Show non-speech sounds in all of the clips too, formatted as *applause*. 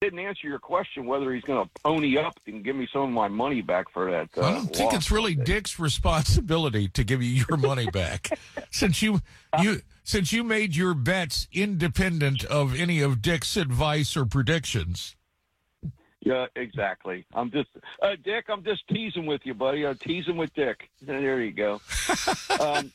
didn't answer your question whether he's going to pony up and give me some of my money back for that. Uh, I don't think it's really. Dick's responsibility to give you your money back, *laughs* since you you since you made your bets independent of any of Dick's advice or predictions. Yeah, exactly. I'm just uh, Dick. I'm just teasing with you, buddy. I'm teasing with Dick. There you go. *laughs* um,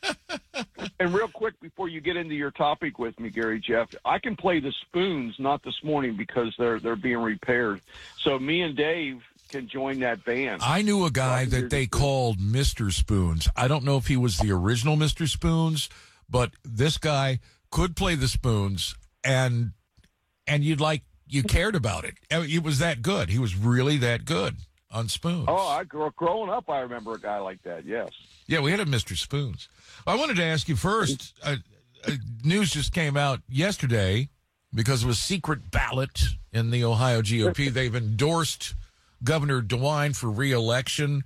and real quick before you get into your topic with me, Gary Jeff, I can play the spoons not this morning because they're they're being repaired. So me and Dave can join that band. I knew a guy that they called Mr. Spoons. I don't know if he was the original Mr. Spoons, but this guy could play the spoons and and you'd like you cared about it. It was that good. He was really that good on spoons. oh, I grew growing up. I remember a guy like that. Yes. Yeah, we had a Mr. Spoons. I wanted to ask you first. Uh, uh, news just came out yesterday because of a secret ballot in the Ohio GOP. *laughs* They've endorsed Governor DeWine for reelection.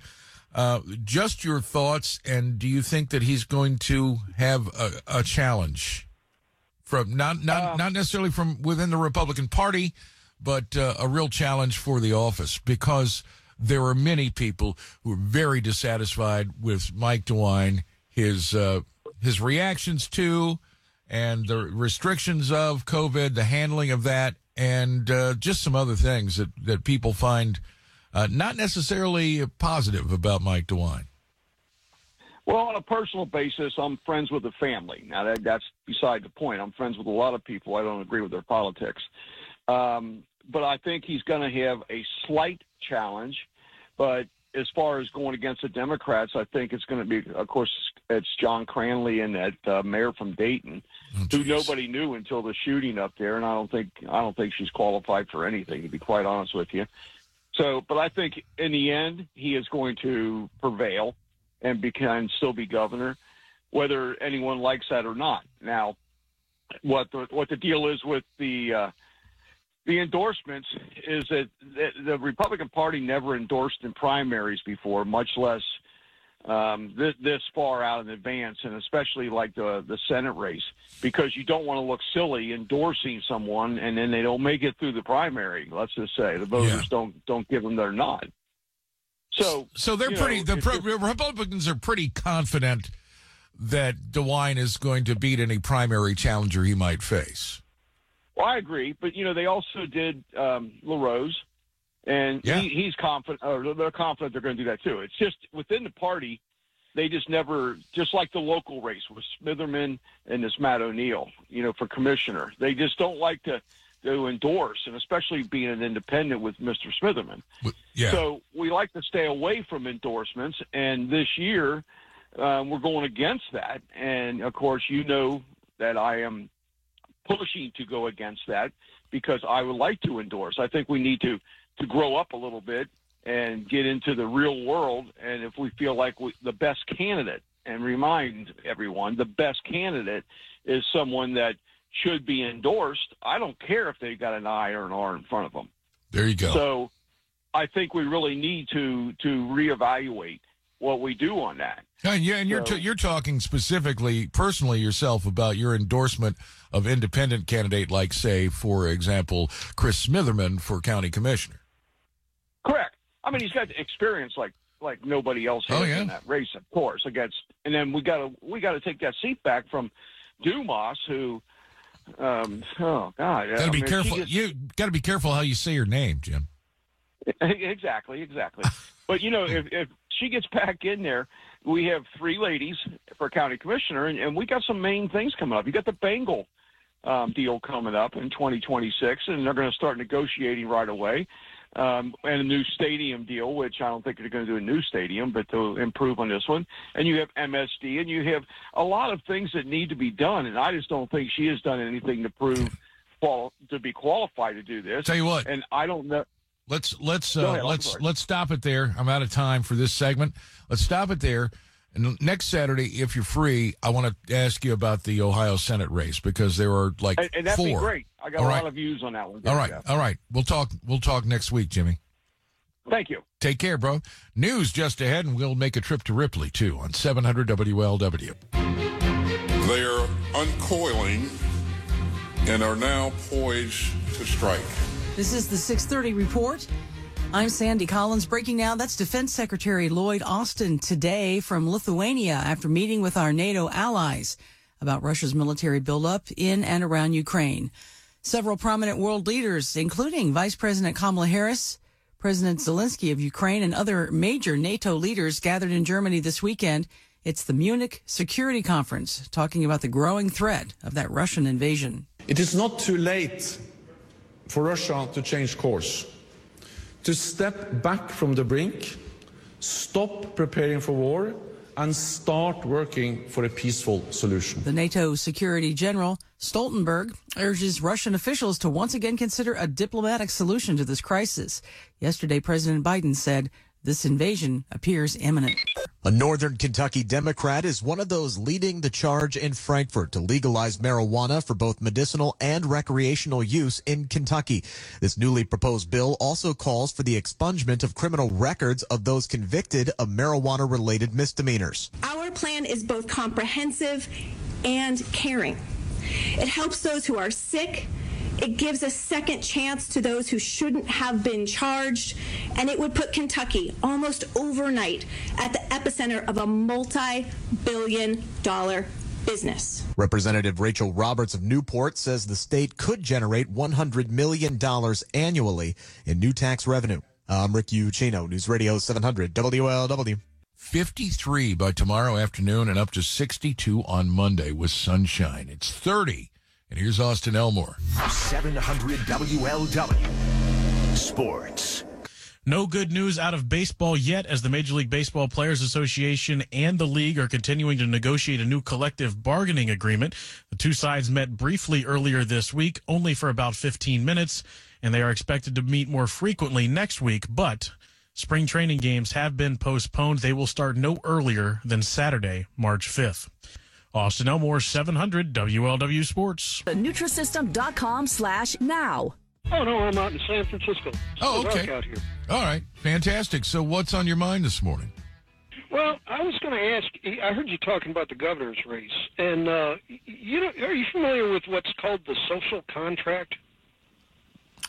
Uh, just your thoughts, and do you think that he's going to have a, a challenge from not not not necessarily from within the Republican Party, but uh, a real challenge for the office because there are many people who are very dissatisfied with Mike DeWine, his uh, his reactions to, and the restrictions of COVID, the handling of that, and uh, just some other things that that people find uh, not necessarily positive about Mike DeWine. Well, on a personal basis, I'm friends with the family. Now, that, that's beside the point. I'm friends with a lot of people. I don't agree with their politics. Um, but I think he's going to have a slight challenge. But as far as going against the Democrats, I think it's going to be, of course, it's John Cranley and that uh, mayor from Dayton, Oh, who nobody knew until the shooting up there. And I don't think I don't think she's qualified for anything, to be quite honest with you. So, but I think in the end, he is going to prevail and be, can still be governor, whether anyone likes that or not. Now, what the what the deal is with the uh, the endorsements is that the, the Republican Party never endorsed in primaries before, much less um, this, this far out in advance, and especially like the the Senate race, because you don't want to look silly endorsing someone and then they don't make it through the primary. Let's just say the voters Yeah. don't don't give them their nod. So So they're pretty. know, the pro, Republicans are pretty confident that DeWine is going to beat any primary challenger he might face. Well, I agree, but you know they also did um, LaRose, and Yeah. he, he's confident. Or they're confident they're going to do that too. It's just within the party, they just never, just like the local race with Smitherman and this Matt O'Neill, you know, for commissioner, they just don't like to to endorse, and especially being an independent with Mr. Smitherman. Yeah. So we like to stay away from endorsements, and this year um, we're going against that. And of course, you know that I am pushing to go against that because I would like to endorse. I think we need to to grow up a little bit and get into the real world. And if we feel like we, the best candidate, and remind everyone, the best candidate is someone that should be endorsed. I don't care if they got an I or an R in front of them. there you go. So I think we really need to to reevaluate what we do on that. Yeah, yeah, and you're So- t- you're talking specifically, personally yourself about your endorsement of independent candidate, like say, for example, Chris Smitherman for county commissioner. Correct. I mean, he's got experience like like nobody else oh, has Oh, yeah. in that race, of course. Against, and then we got to we got to take that seat back from Dumas, who, um, oh God, Got to I be mean, careful. just- You got to be careful how you say your name, Jim. *laughs* exactly, exactly. but you know, if if she gets back in there, we have three ladies for county commissioner, and, and we got some main things coming up. You got the Bengal um, deal coming up in 2026, and they're going to start negotiating right away. Um, and a new stadium deal, which I don't think they're going to do a new stadium, but to improve on this one. And you have MSD, and you have a lot of things that need to be done. And I just don't think she has done anything to prove qual- to be qualified to do this. Tell you what, And I don't know. let's let's uh, ahead, let's let's stop it there. I'm out of time for this segment. Let's stop it there. And next Saturday, if you're free, I want to ask you about the Ohio Senate race because there are like And, and that'd four. be great. I got All a right. lot of views on that one. All right, all right. We'll talk. We'll talk next week, Jimmy. Thank you. Take care, bro. News just ahead, and we'll make a trip to Ripley too on 700 WLW. They're uncoiling and are now poised to strike. This is the 630 report. I'm Sandy Collins. Breaking now, that's Defense Secretary Lloyd Austin today from Lithuania after meeting with our NATO allies about Russia's military buildup in and around Ukraine. Several prominent world leaders, including Vice President Kamala Harris, President Zelensky of Ukraine, and other major NATO leaders gathered in Germany this weekend. It's the Munich Security Conference talking about the growing threat of that Russian invasion. It is not too late for Russia to change course, to step back from the brink, stop preparing for war, and start working for a peaceful solution. The NATO Security General Stoltenberg urges Russian officials to once again consider a diplomatic solution to this crisis. Yesterday, President Biden said this invasion appears imminent. A northern Kentucky Democrat is one of those leading the charge in Frankfort to legalize marijuana for both medicinal and recreational use in Kentucky. This newly proposed bill also calls for the expungement of criminal records of those convicted of marijuana related misdemeanors. Our plan is both comprehensive and caring. It helps those who are sick it gives a second chance to those who shouldn't have been charged, and it would put Kentucky almost overnight at the epicenter of a multi billion dollar business. Representative Rachel Roberts of Newport says the state could generate $100 million annually in new tax revenue. I'm Rick Ucchino, News Radio 700 WLW. 53 by tomorrow afternoon and up to 62 on Monday with sunshine. It's 30 and here's Austin Elmore. 700 WLW Sports. No good news out of baseball yet, as the Major League Baseball Players Association and the league are continuing to negotiate a new collective bargaining agreement. The two sides met briefly earlier this week, only for about 15 minutes, and they are expected to meet more frequently next week. But spring training games have been postponed. They will start no earlier than Saturday, March 5th. Austin Elmore, 700 WLW Sports. Nutrisystem.com slash now. Oh, no, I'm out in San Francisco. oh, okay. out here. All right. Fantastic. So what's on your mind this morning? Well, I was going to ask. I heard you talking about the governor's race, and uh, you know, are you familiar with what's called the social contract?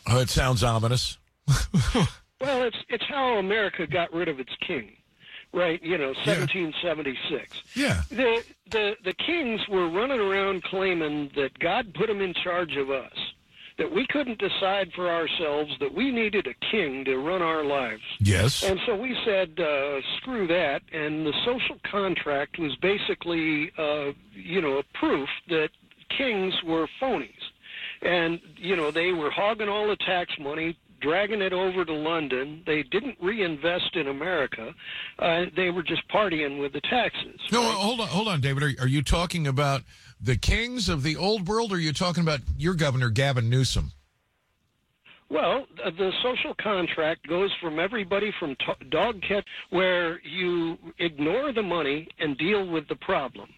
Oh, it sounds ominous. *laughs* well, it's it's how America got rid of its king right? You know, 1776. Yeah. The the the kings were running around claiming that God put them in charge of us, that we couldn't decide for ourselves, that we needed a king to run our lives. Yes. And so we said, uh, screw that. And the social contract was basically, uh, you know, a proof that kings were phonies. And, you know, they were hogging all the tax money, dragging it over to London. They didn't reinvest in America. Uh, they were just partying with the taxes. No, right? hold on, hold on, David. Are, are, you talking about the kings of the old world, or are you talking about your governor, Gavin Newsom? Well, the social contract goes from everybody from t- dog catch, where you ignore the money and deal with the problem.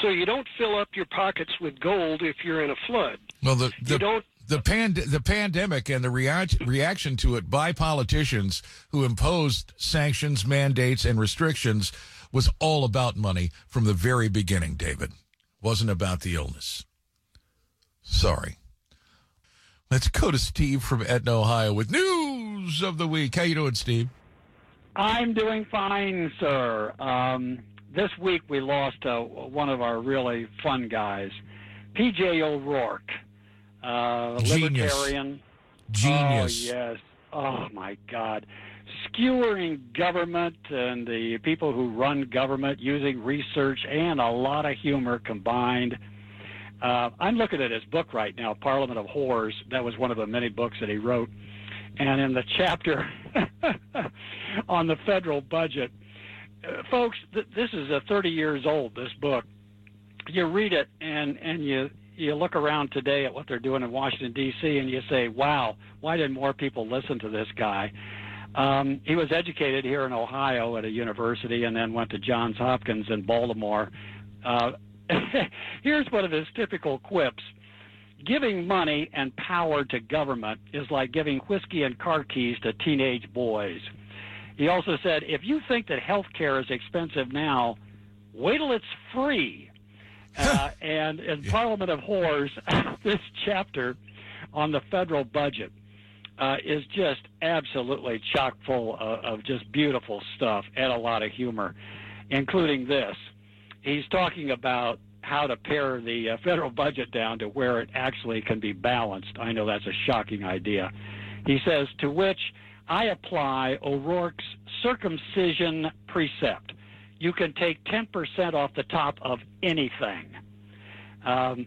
So you don't fill up your pockets with gold if you're in a flood. Well, the, the you don't the pand- the pandemic and the react- reaction to it by politicians who imposed sanctions, mandates, and restrictions was all about money from the very beginning. David wasn't about the illness. Sorry. Let's go to Steve from Etna, Ohio, with news of the week. How you doing, Steve? I'm doing fine, sir. Um, this week we lost uh, one of our really fun guys, PJ O'Rourke uh, Genius. libertarian. Genius. Oh, yes. Oh, my God. Skewering government and the people who run government using research and a lot of humor combined. Uh, I'm looking at his book right now, Parliament of Whores. That was one of the many books that he wrote. And in the chapter *laughs* on the federal budget, uh, folks, th- this is a 30 years old, this book. You read it and, and you, you look around today at what they're doing in Washington D.C. and you say, "Wow, why didn't more people listen to this guy?" Um, he was educated here in Ohio at a university, and then went to Johns Hopkins in Baltimore. Uh, *laughs* here's one of his typical quips: "Giving money and power to government is like giving whiskey and car keys to teenage boys." He also said, "If you think that health care is expensive now, wait till it's free." Uh, and in Parliament of Whores, *laughs* this chapter on the federal budget uh, is just absolutely chock full of, of just beautiful stuff and a lot of humor, including this. He's talking about how to pare the uh, federal budget down to where it actually can be balanced. I know that's a shocking idea. He says, to which I apply O'Rourke's circumcision precept. You can take 10% off the top of anything. Um,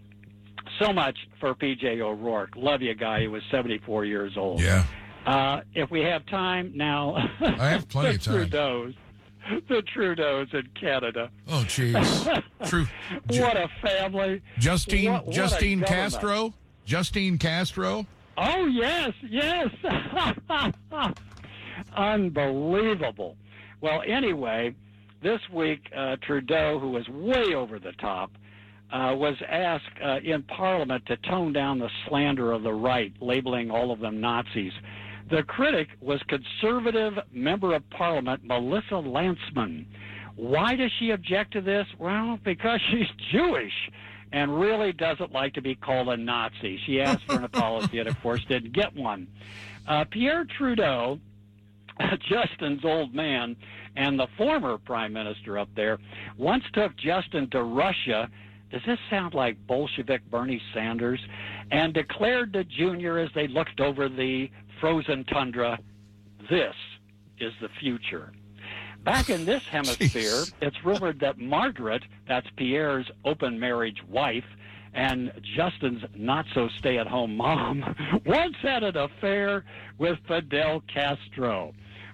so much for PJ O'Rourke. Love you, guy. He was 74 years old. Yeah. Uh, if we have time now, I have plenty *laughs* of time. Trudeau's, the Trudeau's in Canada. Oh, jeez. *laughs* True. what a family. Justine What- what Justine. Castro. Justine Castro. Oh yes, yes. *laughs* Unbelievable. Well, anyway, this week uh, Trudeau, who was way over the top, uh, was asked uh, in Parliament to tone down the slander of the right, labeling all of them Nazis. The critic was conservative member of Parliament Melissa Lantsman. Why does she object to this? Well, because *laughs* she's Jewish and really doesn't like to be called a Nazi. She asked for an apology and, of course, didn't get one. Uh, Pierre Trudeau, *laughs* Justin's old man, and the former prime minister up there, once took Justin to Russia. Does this sound like Bolshevik Bernie Sanders? And declared to Junior as they looked over the frozen tundra, this is the future. Back in this hemisphere, it's rumored that Margaret, that's Pierre's open marriage wife, and Justin's not so stay at home mom, *laughs* once had an affair with Fidel Castro.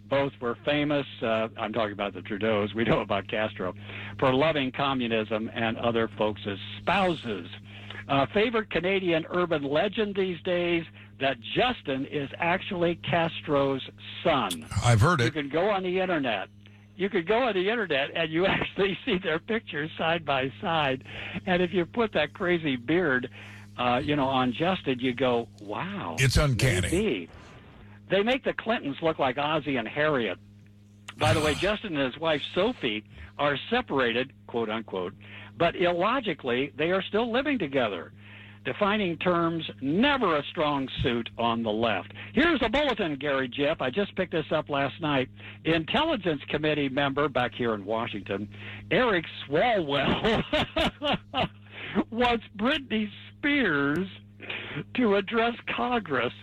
Both were famous, uh, I'm talking about the Trudeaus, we know about Castro, for loving communism and other folks' spouses. Uh, favorite Canadian urban legend these days that Justin is actually Castro's son. I've heard it. You can go on the internet. You could go on the internet and you *laughs* actually see their pictures side by side. And if you put that crazy beard, uh, you know, on Justin, you go, wow. It's uncanny. maybe. They make the Clintons look like Ozzie and Harriet. By the way, *sighs* Justin and his wife Sophie are separated, quote unquote, but illogically, they are still living together. Defining terms, never a strong suit on the left. Here's a bulletin, Gary Jeff. I just picked this up last night. Intelligence Committee member back here in Washington, Eric Swalwell, *laughs* wants Britney Spears to address Congress.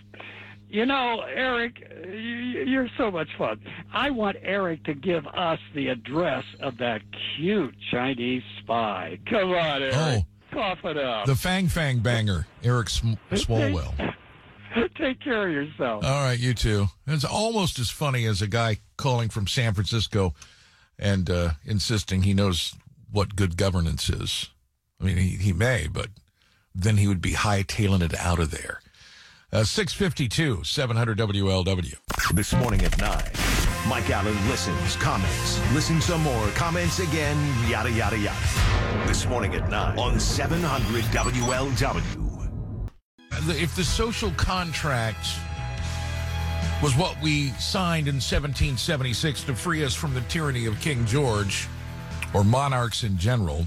You know, Eric, you're so much fun. I want Eric to give us the address of that cute Chinese spy. Come on, Eric. Oh. Cough it up. The Fang Fang banger, Eric Sm- *laughs* Swalwell. Take care of yourself. All right, you too. It's almost as funny as a guy calling from San Francisco and uh, insisting he knows what good governance is. I mean, he, he may, but then he would be hightailing it out of there. Uh, 652, 700 WLW. This morning at 9. Mike Allen listens, comments, listen some more, comments again, yada, yada, yada. This morning at 9 on 700 WLW. If the social contract was what we signed in 1776 to free us from the tyranny of King George or monarchs in general,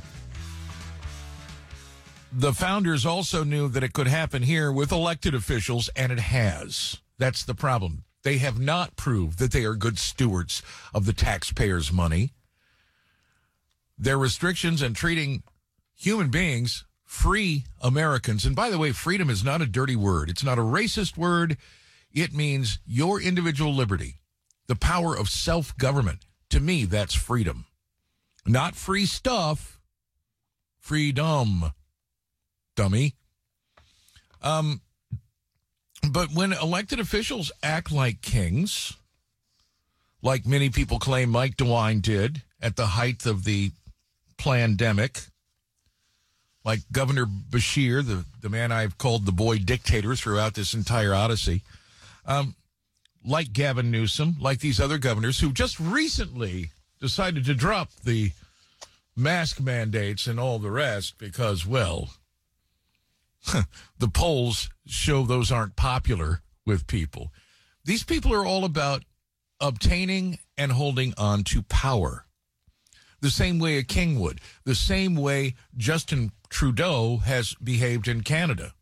the founders also knew that it could happen here with elected officials, and it has. That's the problem. They have not proved that they are good stewards of the taxpayers' money. Their restrictions and treating human beings, free Americans, and by the way, freedom is not a dirty word. It's not a racist word. It means your individual liberty, the power of self government. To me, that's freedom. Not free stuff, freedom dummy. Um, but when elected officials act like kings, like many people claim Mike DeWine did at the height of the pandemic, like Governor Beshear, the, the man I've called the boy dictator throughout this entire odyssey, um, like Gavin Newsom, like these other governors who just recently decided to drop the mask mandates and all the rest because, well, *laughs* the polls show those aren't popular with people. These people are all about obtaining and holding on to power. the same way a king would, the same way Justin Trudeau has behaved in Canada.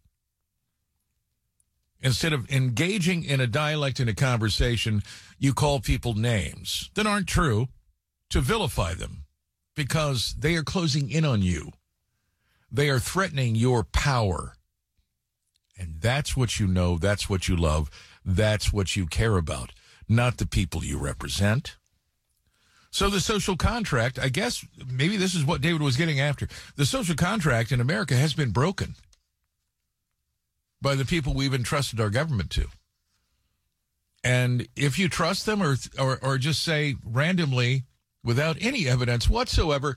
Instead of engaging in a dialect in a conversation, you call people names that aren't true to vilify them because they are closing in on you. They are threatening your power. And that's what you know, that's what you love, that's what you care about, not the people you represent. So the social contract, I guess maybe this is what David was getting after. The social contract in America has been broken by the people we've entrusted our government to. And if you trust them or, or, or just say randomly, without any evidence whatsoever,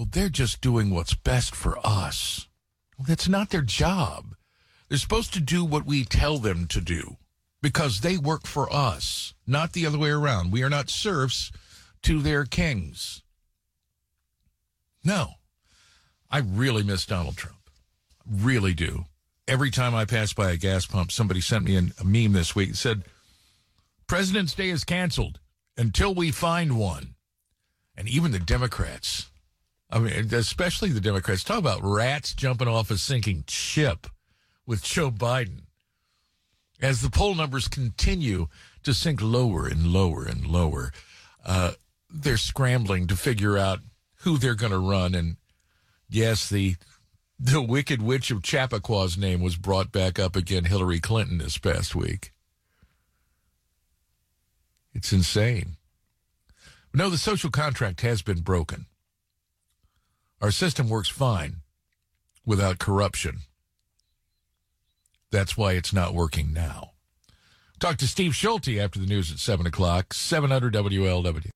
well, they're just doing what's best for us. Well, that's not their job. They're supposed to do what we tell them to do because they work for us, not the other way around. We are not serfs to their kings. No. I really miss Donald Trump. Really do. Every time I pass by a gas pump, somebody sent me a meme this week said, President's Day is canceled until we find one. And even the Democrats, I mean, especially the Democrats, talk about rats jumping off a sinking ship with Joe Biden. As the poll numbers continue to sink lower and lower and lower, uh, they're scrambling to figure out who they're going to run. And yes, the the Wicked Witch of Chappaqua,'s name was brought back up again, Hillary Clinton, this past week. It's insane. No, the social contract has been broken. Our system works fine without corruption. That's why it's not working now. Talk to Steve Schulte after the news at 7 o'clock, 700 WLW.